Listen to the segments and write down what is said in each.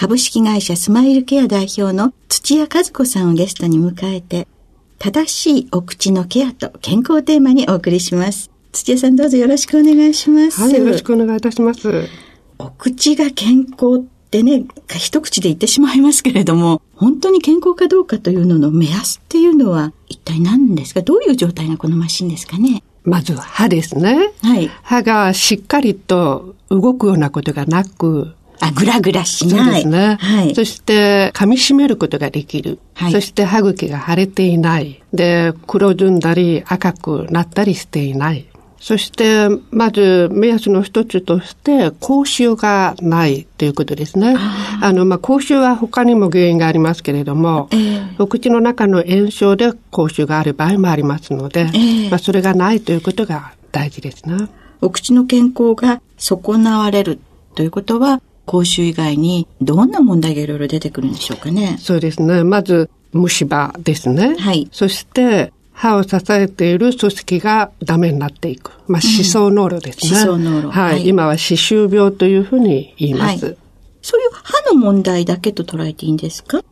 株式会社スマイルケア代表の土屋和子さんをゲストに迎えて、正しいお口のケアと健康テーマにお送りします。土屋さんどうぞよろしくお願いします。はい、よろしくお願いいたします。お口が健康ってね、一口で言ってしまいますけれども、本当に健康かどうかというのの目安っていうのは一体何ですか？どういう状態がこのマシンですかね？まず歯ですね。はい。歯がしっかりと動くようなことがなく、あ、ぐらぐらしない。そうですね。はい。そして、噛み締めることができる。はい。そして歯茎が腫れていない。で、黒ずんだり赤くなったりしていない。そして、まず目安の一つとして、口臭がないということですね。あの、まあ、口臭は他にも原因がありますけれども、えー、お口の中の炎症で口臭がある場合もありますので、えー、まあ、それがないということが大事ですね。お口の健康が損なわれるということは、口臭以外にどんな問題がいろいろ出てくるんでしょうかね。そうですね。まず、虫歯ですね。はい。そして、歯を支えている組織がダメになっていく。まあ、歯槽膿漏ですね。歯槽膿漏。はい。今は歯周病というふうに言います、はい。そういう歯の問題だけと捉えていいんですか？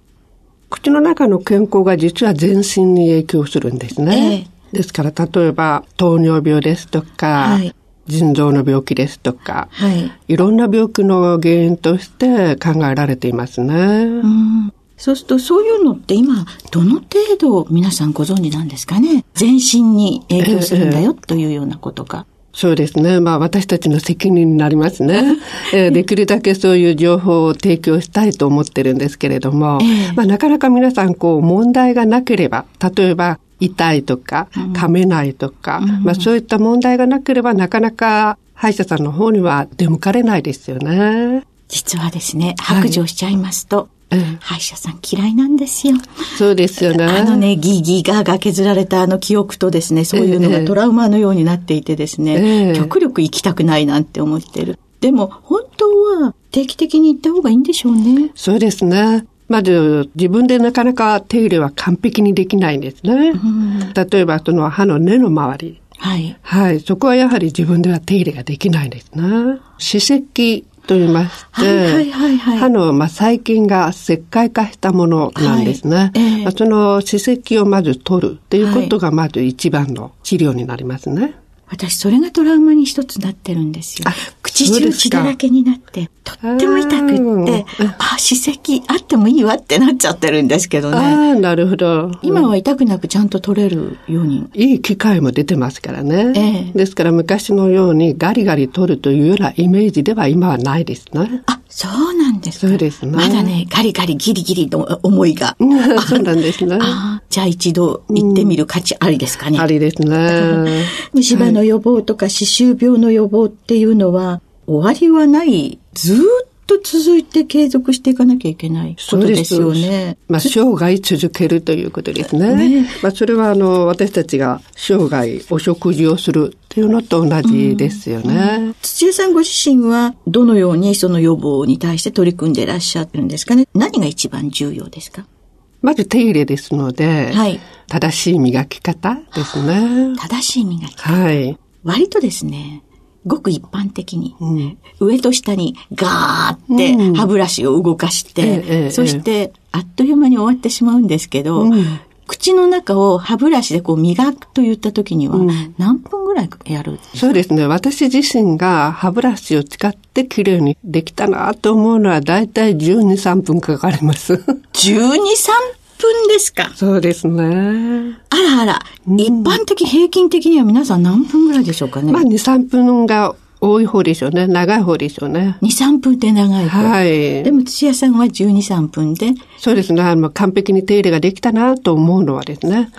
口の中の健康が実は全身に影響するんですね。えー、ですから、例えば、糖尿病ですとか、はい、腎臓の病気ですとか、はい、いろんな病気の原因として考えられていますね。うんそうすると、そういうのって今、どの程度皆さんご存知なんですかね？全身に影響するんだよというようなことが。そうですね。まあ私たちの責任になりますね。えー、できるだけそういう情報を提供したいと思ってるんですけれども、えー、まあなかなか皆さんこう問題がなければ、例えば痛いとか、噛めないとか、うん、まあそういった問題がなければなかなか歯医者さんの方には出向かれないですよね。実はですね、白状しちゃいますと、うん、歯医者さん嫌いなんですよ。そうですよね。あのね、ギーギーガーが削られたあの記憶とですね、そういうのがトラウマのようになっていてですね、えー、極力行きたくないなんて思ってる。でも、本当は定期的に行った方がいいんでしょうね。そうですね。まず、自分でなかなか手入れは完璧にできないんですね。うん、例えば、その歯の根の周り。はい。はい。そこはやはり自分では手入れができないんですね。歯石と言いまして、はいはいはいはい、歯の、まあ、細菌が石灰化したものなんですね。はいえー、まあ、その歯石をまず取るっていうことがまず一番の治療になりますね。私、それがトラウマに一つなってるんですよ。口中血だらけになって、とっても痛くって、あ、歯石あってもいいわってなっちゃってるんですけどね。ああ、なるほど。今は痛くなくちゃんと取れるように。いい機械も出てますからね。ええ、ですから昔のようにガリガリ取るというようなイメージでは今はないですね。あ、そうなんですか。そうですね。まだね、ガリガリギリギリの思いが。そうなんですね。じゃあ一度行ってみる価値ありですかね。ありですね。虫歯の予防とか歯周病の予防っていうのは、終わりはない、ずっと続いて継続していかなきゃいけないことですよね。まあ、生涯続けるということですね。ねまあ、それは、あの、私たちが生涯お食事をするっていうのと同じですよね。うんうん、土屋さんご自身は、どのようにその予防に対して取り組んでいらっしゃってるんですかね何が一番重要ですか？まず手入れですので、はい、正しい磨き方ですね。正しい磨き方。はい。割とですね、ごく一般的に、うん、上と下にガーって歯ブラシを動かして、うん、そしてあっという間に終わってしまうんですけど、うん、口の中を歯ブラシでこう磨くといった時には何分ぐらいやるそうですね。私自身が歯ブラシを使って綺麗にできたなと思うのはだいたい12、3分かかります。12、3分ですか？そうですね。あらあら、うん、一般的、平均的には皆さん何分ぐらいでしょうかね？まあ2、3分が多い方でしょうね。長い方でしょうね。2、3分って長い方。はい。でも土屋さんは12、3分で。そうですね。あの完璧に手入れができたなと思うのはですね、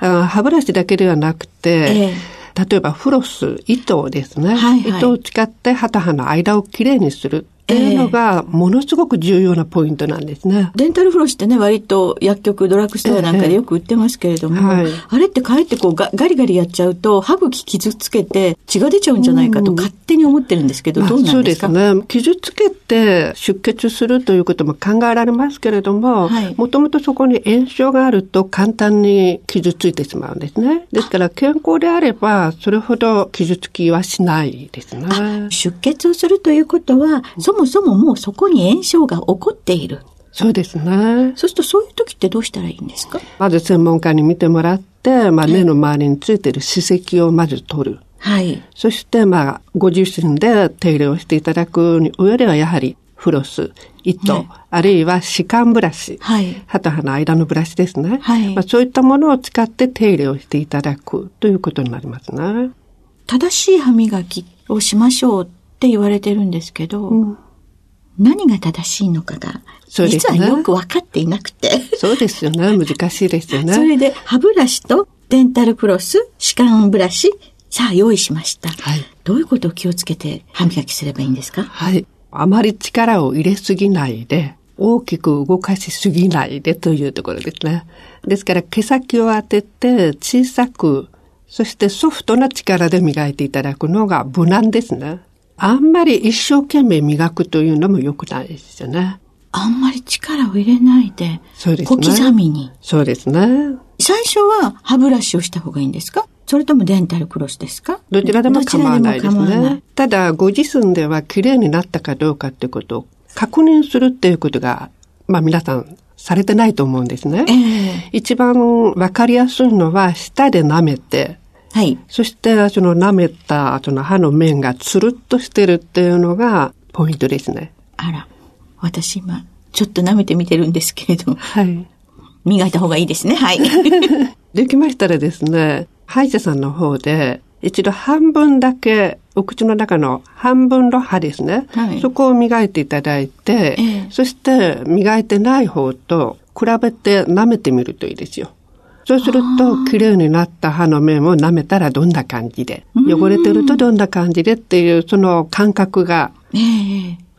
歯ブラシだけではなくて、えー、例えばフロス、糸ですね。はいはい、糸を使って歯と歯の間をきれいにする。っていうのが、ものすごく重要なポイントなんですね。デンタルフロスってね、割と薬局、ドラッグストアなんかでよく売ってますけれども、はい、あれってかえってこうガガリガリやっちゃうと、歯茎傷つけて血が出ちゃうんじゃないかと勝手に思ってるんですけど、どうなんですか、そうですね。傷つけて出血するということも考えられますけれども、もともとそこに炎症があると簡単に傷ついてしまうんですね。ですから健康であれば、それほど傷つきはしないですね。出血をするということは、そもそももうそこに炎症が起こっている。そうですね。そうするとそういう時ってどうしたらいいんですか？まず専門家に見てもらって、まあ、根の周りについている歯石をまず取る。はい。そして、まあ、ご自身で手入れをしていただく上では、やはり、フロス、糸、ね、あるいは歯間ブラシ、はい、歯と歯の間のブラシですね。はい、まあ、そういったものを使って手入れをしていただくということになりますね。正しい歯磨きをしましょうって言われてるんですけど、うん何が正しいのかが、実はよく分かっていなくて。そうですよね。難しいですよね。それで、歯ブラシとデンタルクロス、歯間ブラシ、さあ用意しました。はい。どういうことを気をつけて歯磨きすればいいんですか？はい。あまり力を入れすぎないで、大きく動かしすぎないでというところですね。ですから毛先を当てて小さく、そしてソフトな力で磨いていただくのが無難ですね。あんまり一生懸命磨くというのも良くないですよね。あんまり力を入れないで、そうですね。小刻みに。そうですね。最初は歯ブラシをした方がいいんですか？それともデンタルクロスですか？どちらでも構わないですね。ただ、ご自身では綺麗になったかどうかってことを確認するっていうことが、まあ皆さんされてないと思うんですね。えー、一番わかりやすいのは、舌で舐めて、はい。そして、その舐めた、その歯の面がつるっとしてるっていうのがポイントですね。あら、私今、ちょっと舐めてみてるんですけれども。はい。磨いた方がいいですね。はい。できましたらですね、歯医者さんの方で、一度半分だけ、お口の中の半分の歯ですね。はい、そこを磨いていただいて、ええ、そして磨いてない方と比べて舐めてみるといいですよ。そうすると、綺麗になった歯の面を舐めたらどんな感じで、汚れてるとどんな感じでっていう、その感覚が、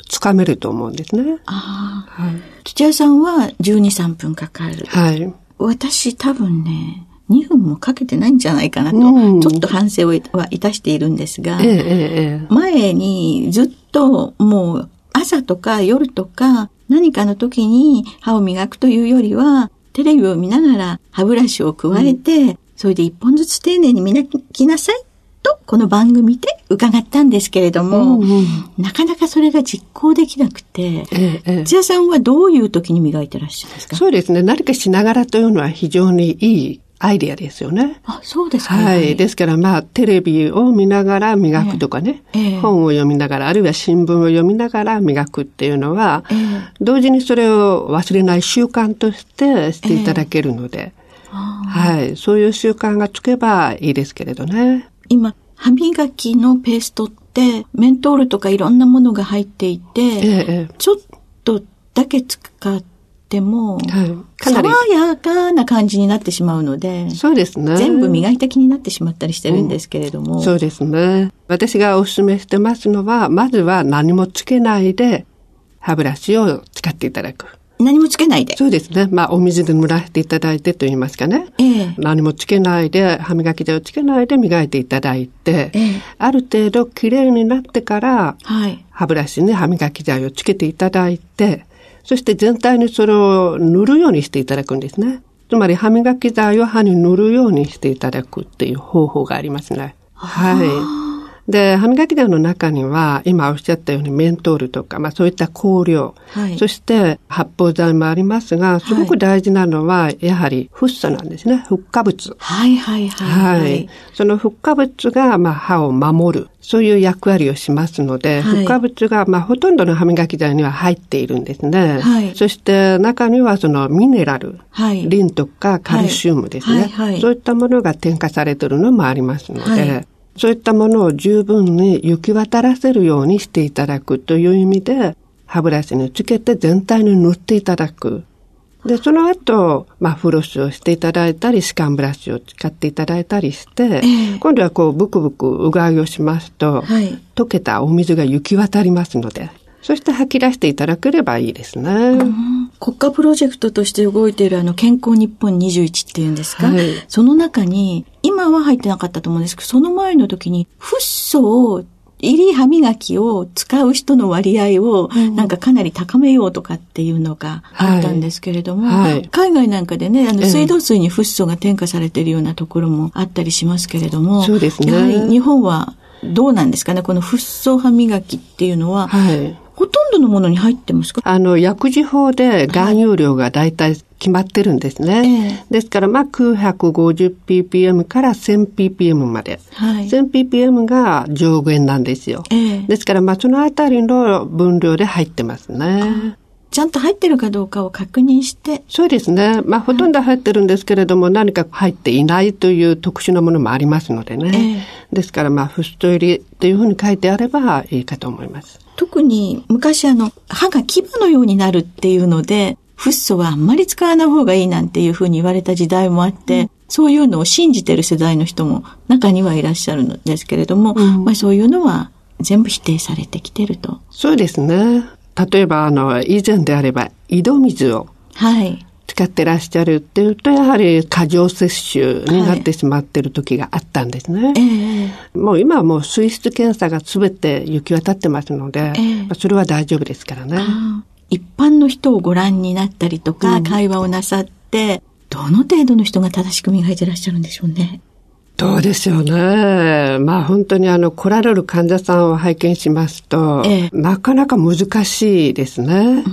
つかめると思うんですね。はい、土屋さんは12、3分かかる。はい。私多分ね、2分もかけてないんじゃないかなと、うん、ちょっと反省はいたしているんですが、えええ、前にずっともう朝とか夜とか何かの時に歯を磨くというよりは、テレビを見ながら歯ブラシを加えて、うん、それで一本ずつ丁寧に磨きなさいと、この番組で伺ったんですけれども、うんうん、なかなかそれが実行できなくて、ええ、津屋さんはどういう時に磨いてらっしゃるんですか？そうですね。何かしながらというのは非常にいいアイディアですよね。あ、そうですか、ね、はい。ですからまあ、テレビを見ながら磨くとかね、ええ、本を読みながら、あるいは新聞を読みながら磨くっていうのは、え、同時にそれを忘れない習慣としてしていただけるので、はい。そういう習慣がつけばいいですけれどね。今、歯磨きのペーストって、メントールとかいろんなものが入っていて、ちょっとだけ使ってても、はい、かなり爽やかな感じになってしまうので、そうですね。全部磨いた気になってしまったりしてるんですけれども、うん、そうですね。私がお勧めしてますのは、まずは何もつけないで、歯ブラシを使っていただく。何もつけないで。そうですね。まあ、お水で濡らしていただいてと言いますかね。ええ、何もつけないで、歯磨き剤をつけないで磨いていただいて、ええ、ある程度きれいになってから、はい、歯ブラシに歯磨き剤をつけていただいて、そして全体にそれを塗るようにしていただくんですね。つまり歯磨き剤を歯に塗るようにしていただくっていう方法がありますね。はい。で、歯磨き剤の中には、今おっしゃったようにメントールとか、まあそういった香料、はい、そして発泡剤もありますが、すごく大事なのは、やはりフッ素なんですね。フッ化物。はいはいはい、はい。はい。そのフッ化物が、まあ歯を守る。そういう役割をしますので、はい、フッ化物が、まあほとんどの歯磨き剤には入っているんですね。はい。そして中にはそのミネラル、はい。リンとかカルシウムですね。はい。はい、そういったものが添加されているのもありますので、はいそういったものを十分に行き渡らせるようにしていただくという意味で、歯ブラシにつけて全体に塗っていただく。で、その後、まあ、フロスをしていただいたり、歯間ブラシを使っていただいたりして、えー、今度はこう、ブクブクうがいをしますと、はい、溶けたお水が行き渡りますので、そして吐き出していただければいいですね。国家プロジェクトとして動いているあの健康日本21っていうんですか、はい、その中に、今は入ってなかったと思うんですけど、その前の時に、フッ素を入り歯磨きを使う人の割合をなんかかなり高めようとかっていうのがあったんですけれども、はい。はい、海外なんかでね、あの水道水にフッ素が添加されているようなところもあったりしますけれども、そうですね。やはり日本はどうなんですかね？このフッ素歯磨きっていうのは、はい、ほとんどのものに入ってますか？あの、薬事法で含有量が大体決まってるんですね。えですから、まあ、950ppm から 1000ppm まで。はい、1000ppm が上限なんですよ。えですから、まあ、そのあたりの分量で入ってますね。ちゃんと入ってるかどうかを確認して。そうですね。まあ、ほとんど入ってるんですけれども、何か入っていないという特殊なものもありますのでね。えですから、まあ、フスト入りっていうふうに書いてあればいいかと思います。特に昔あの、歯が牙のようになるっていうので、フッ素はあんまり使わない方がいいなんていうふうに言われた時代もあって、うん、そういうのを信じてる世代の人も中にはいらっしゃるんですけれども、うん、まあそういうのは全部否定されてきてると。そうですね。例えば、あの、以前であれば、井戸水を。はい。使ってらっしゃるっていうと、やはり過剰摂取になってしまってる時があったんですね。はい、えー、もう今はもう水質検査が全て行き渡ってますので、えー、それは大丈夫ですからね。一般の人をご覧になったりとか、うん、会話をなさって、どの程度の人が正しく磨いてらっしゃるんでしょうね。どうでしょうね。まあ本当にあの来られる患者さんを拝見しますと、ええ、なかなか難しいですね。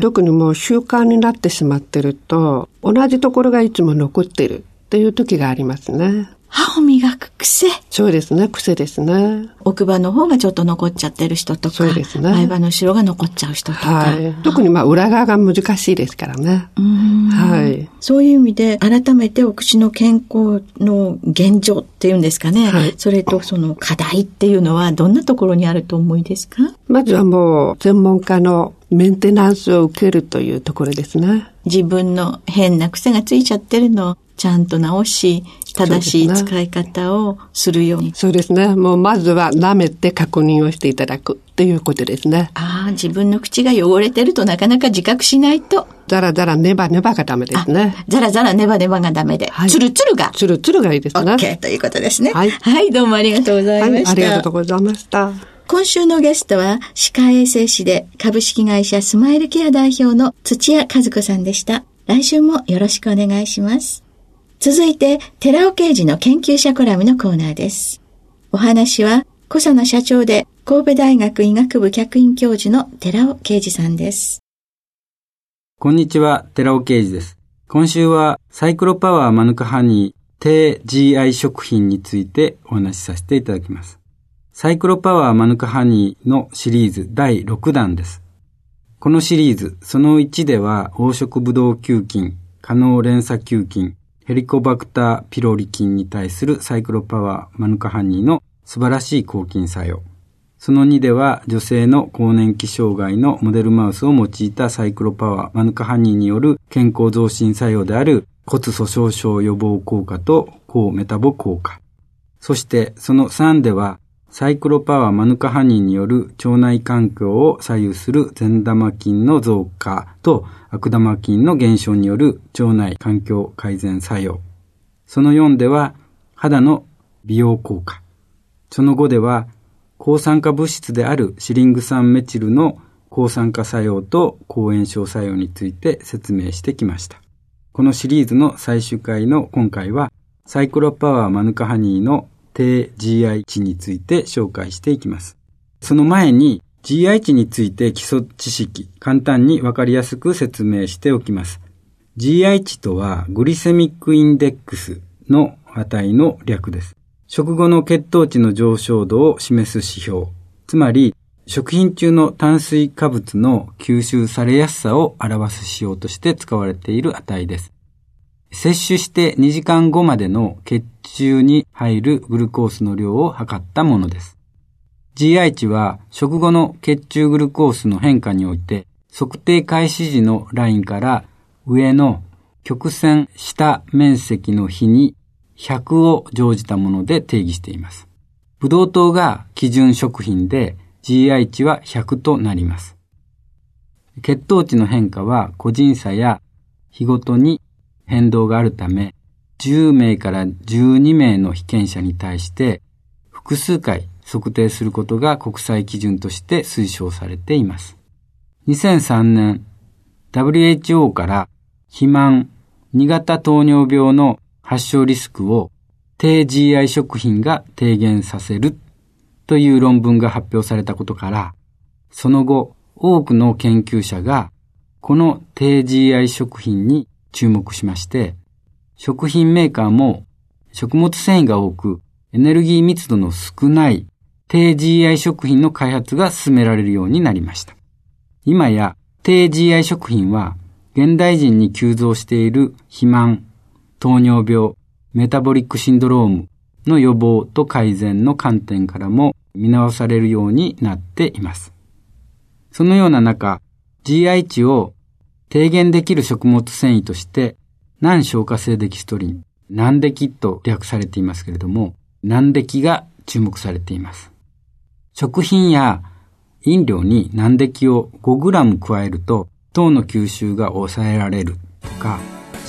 特にもう習慣になってしまってると、同じところがいつも残ってるっていう時がありますね。歯を磨く癖。そうですね、癖ですね。奥歯の方がちょっと残っちゃってる人とか、そうですね。前歯の後ろが残っちゃう人とか。はい。特にまあ裏側が難しいですからね。はい。そういう意味で、改めてお口の健康の現状っていうんですかね。はい。それとその課題っていうのはどんなところにあると思いですか？まずはもう専門家のメンテナンスを受けるというところですね。自分の変な癖がついちゃってるのをちゃんと直し、正しい使い方をするように。そうですね。もうまずは舐めて確認をしていただくっていうことですね。ああ、自分の口が汚れてるとなかなか自覚しないと。ザラザラネバネバがダメですね。ザラザラネバネバがダメで。はい、ツルツルが。ツルツルがいいですね。OK ということですね。はい。はい、どうもありがとうございました。はい、ありがとうございました。今週のゲストは、歯科衛生士で株式会社スマイルケア代表の土屋和子さんでした。来週もよろしくお願いします。続いて、寺尾刑事の研究者コラムのコーナーです。お話は、小佐野社長で神戸大学医学部客員教授の寺尾啓二さんです。こんにちは、寺尾啓二です。今週はサイクロパワーマヌカハニー低 GI 食品についてお話しさせていただきます。サイクロパワーマヌカハニーのシリーズ第6弾です。このシリーズ、その1では黄色ブドウ球菌、可能連鎖球菌、ヘリコバクターピロリ菌に対するサイクロパワーマヌカハニーの素晴らしい抗菌作用。その2では女性の更年期障害のモデルマウスを用いたサイクロパワーマヌカハニーによる健康増進作用である骨粗鬆症予防効果と抗メタボ効果。そしてその3ではサイクロパワーマヌカハニーによる腸内環境を左右する善玉菌の増加と悪玉菌の減少による腸内環境改善作用。その4では肌の美容効果。その5では抗酸化物質であるシリング酸メチルの抗酸化作用と抗炎症作用について説明してきました。このシリーズの最終回の今回はサイクロパワーマヌカハニーの低 GI 値について紹介していきます。その前に GI 値について基礎知識、簡単にわかりやすく説明しておきます。GI 値とはグリセミックインデックスの値の略です。食後の血糖値の上昇度を示す指標、つまり食品中の炭水化物の吸収されやすさを表す指標として使われている値です。摂取して2時間後までの血中に入るグルコースの量を測ったものです。GI 値は食後の血中グルコースの変化において測定開始時のラインから上の曲線下面積の比に100を乗じたもので定義しています。ブドウ糖が基準食品で GI 値は100となります。血糖値の変化は個人差や日ごとに変動があるため、10名から12名の被験者に対して複数回測定することが国際基準として推奨されています。2003年、WHO から肥満、2型糖尿病の発症リスクを低 GI 食品が低減させるという論文が発表されたことから、その後多くの研究者がこの低 GI 食品に注目しまして、食品メーカーも食物繊維が多くエネルギー密度の少ない低 GI 食品の開発が進められるようになりました。今や低 GI 食品は現代人に急増している肥満、糖尿病、メタボリックシンドロームの予防と改善の観点からも見直されるようになっています。そのような中、GI 値を低減できる食物繊維として、難消化性デキストリン、難デキと略されていますけれども、難デキが注目されています。食品や飲料に難デキを 5g 加えると、糖の吸収が抑えられるとか、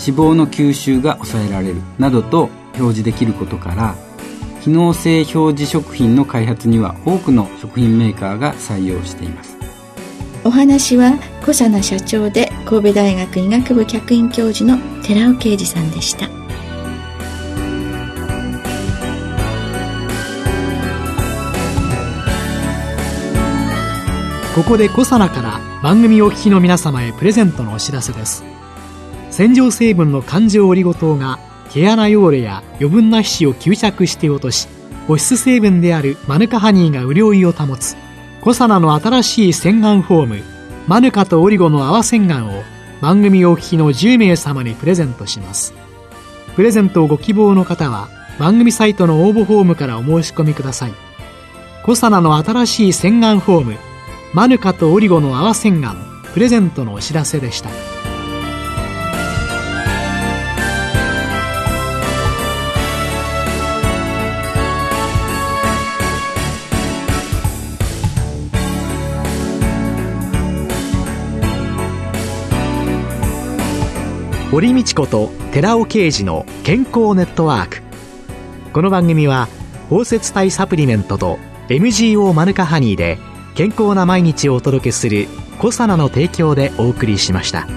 脂肪の吸収が抑えられるなどと表示できることから、機能性表示食品の開発には多くの食品メーカーが採用しています。お話は小佐奈社長で神戸大学医学部客員教授の寺尾啓二さんでした。ここで小佐奈から番組お聞きの皆様へプレゼントのお知らせです。洗浄成分の環状オリゴ糖が毛穴汚れや余分な皮脂を吸着して落とし保湿成分であるマヌカハニーが潤いを保つ。コサナの新しい洗顔フォームマヌカとオリゴの泡洗顔を番組お聞きの10名様にプレゼントしますプレゼントをご希望の方は番組サイトの応募フォームからお申し込みくださいコサナの新しい洗顔フォームマヌカとオリゴの泡洗顔プレゼントのお知らせでした。堀道子と寺尾啓二の健康ネットワークこの番組は包摂体サプリメントと MGO マヌカハニーで健康な毎日をお届けする「コサナの提供」でお送りしました。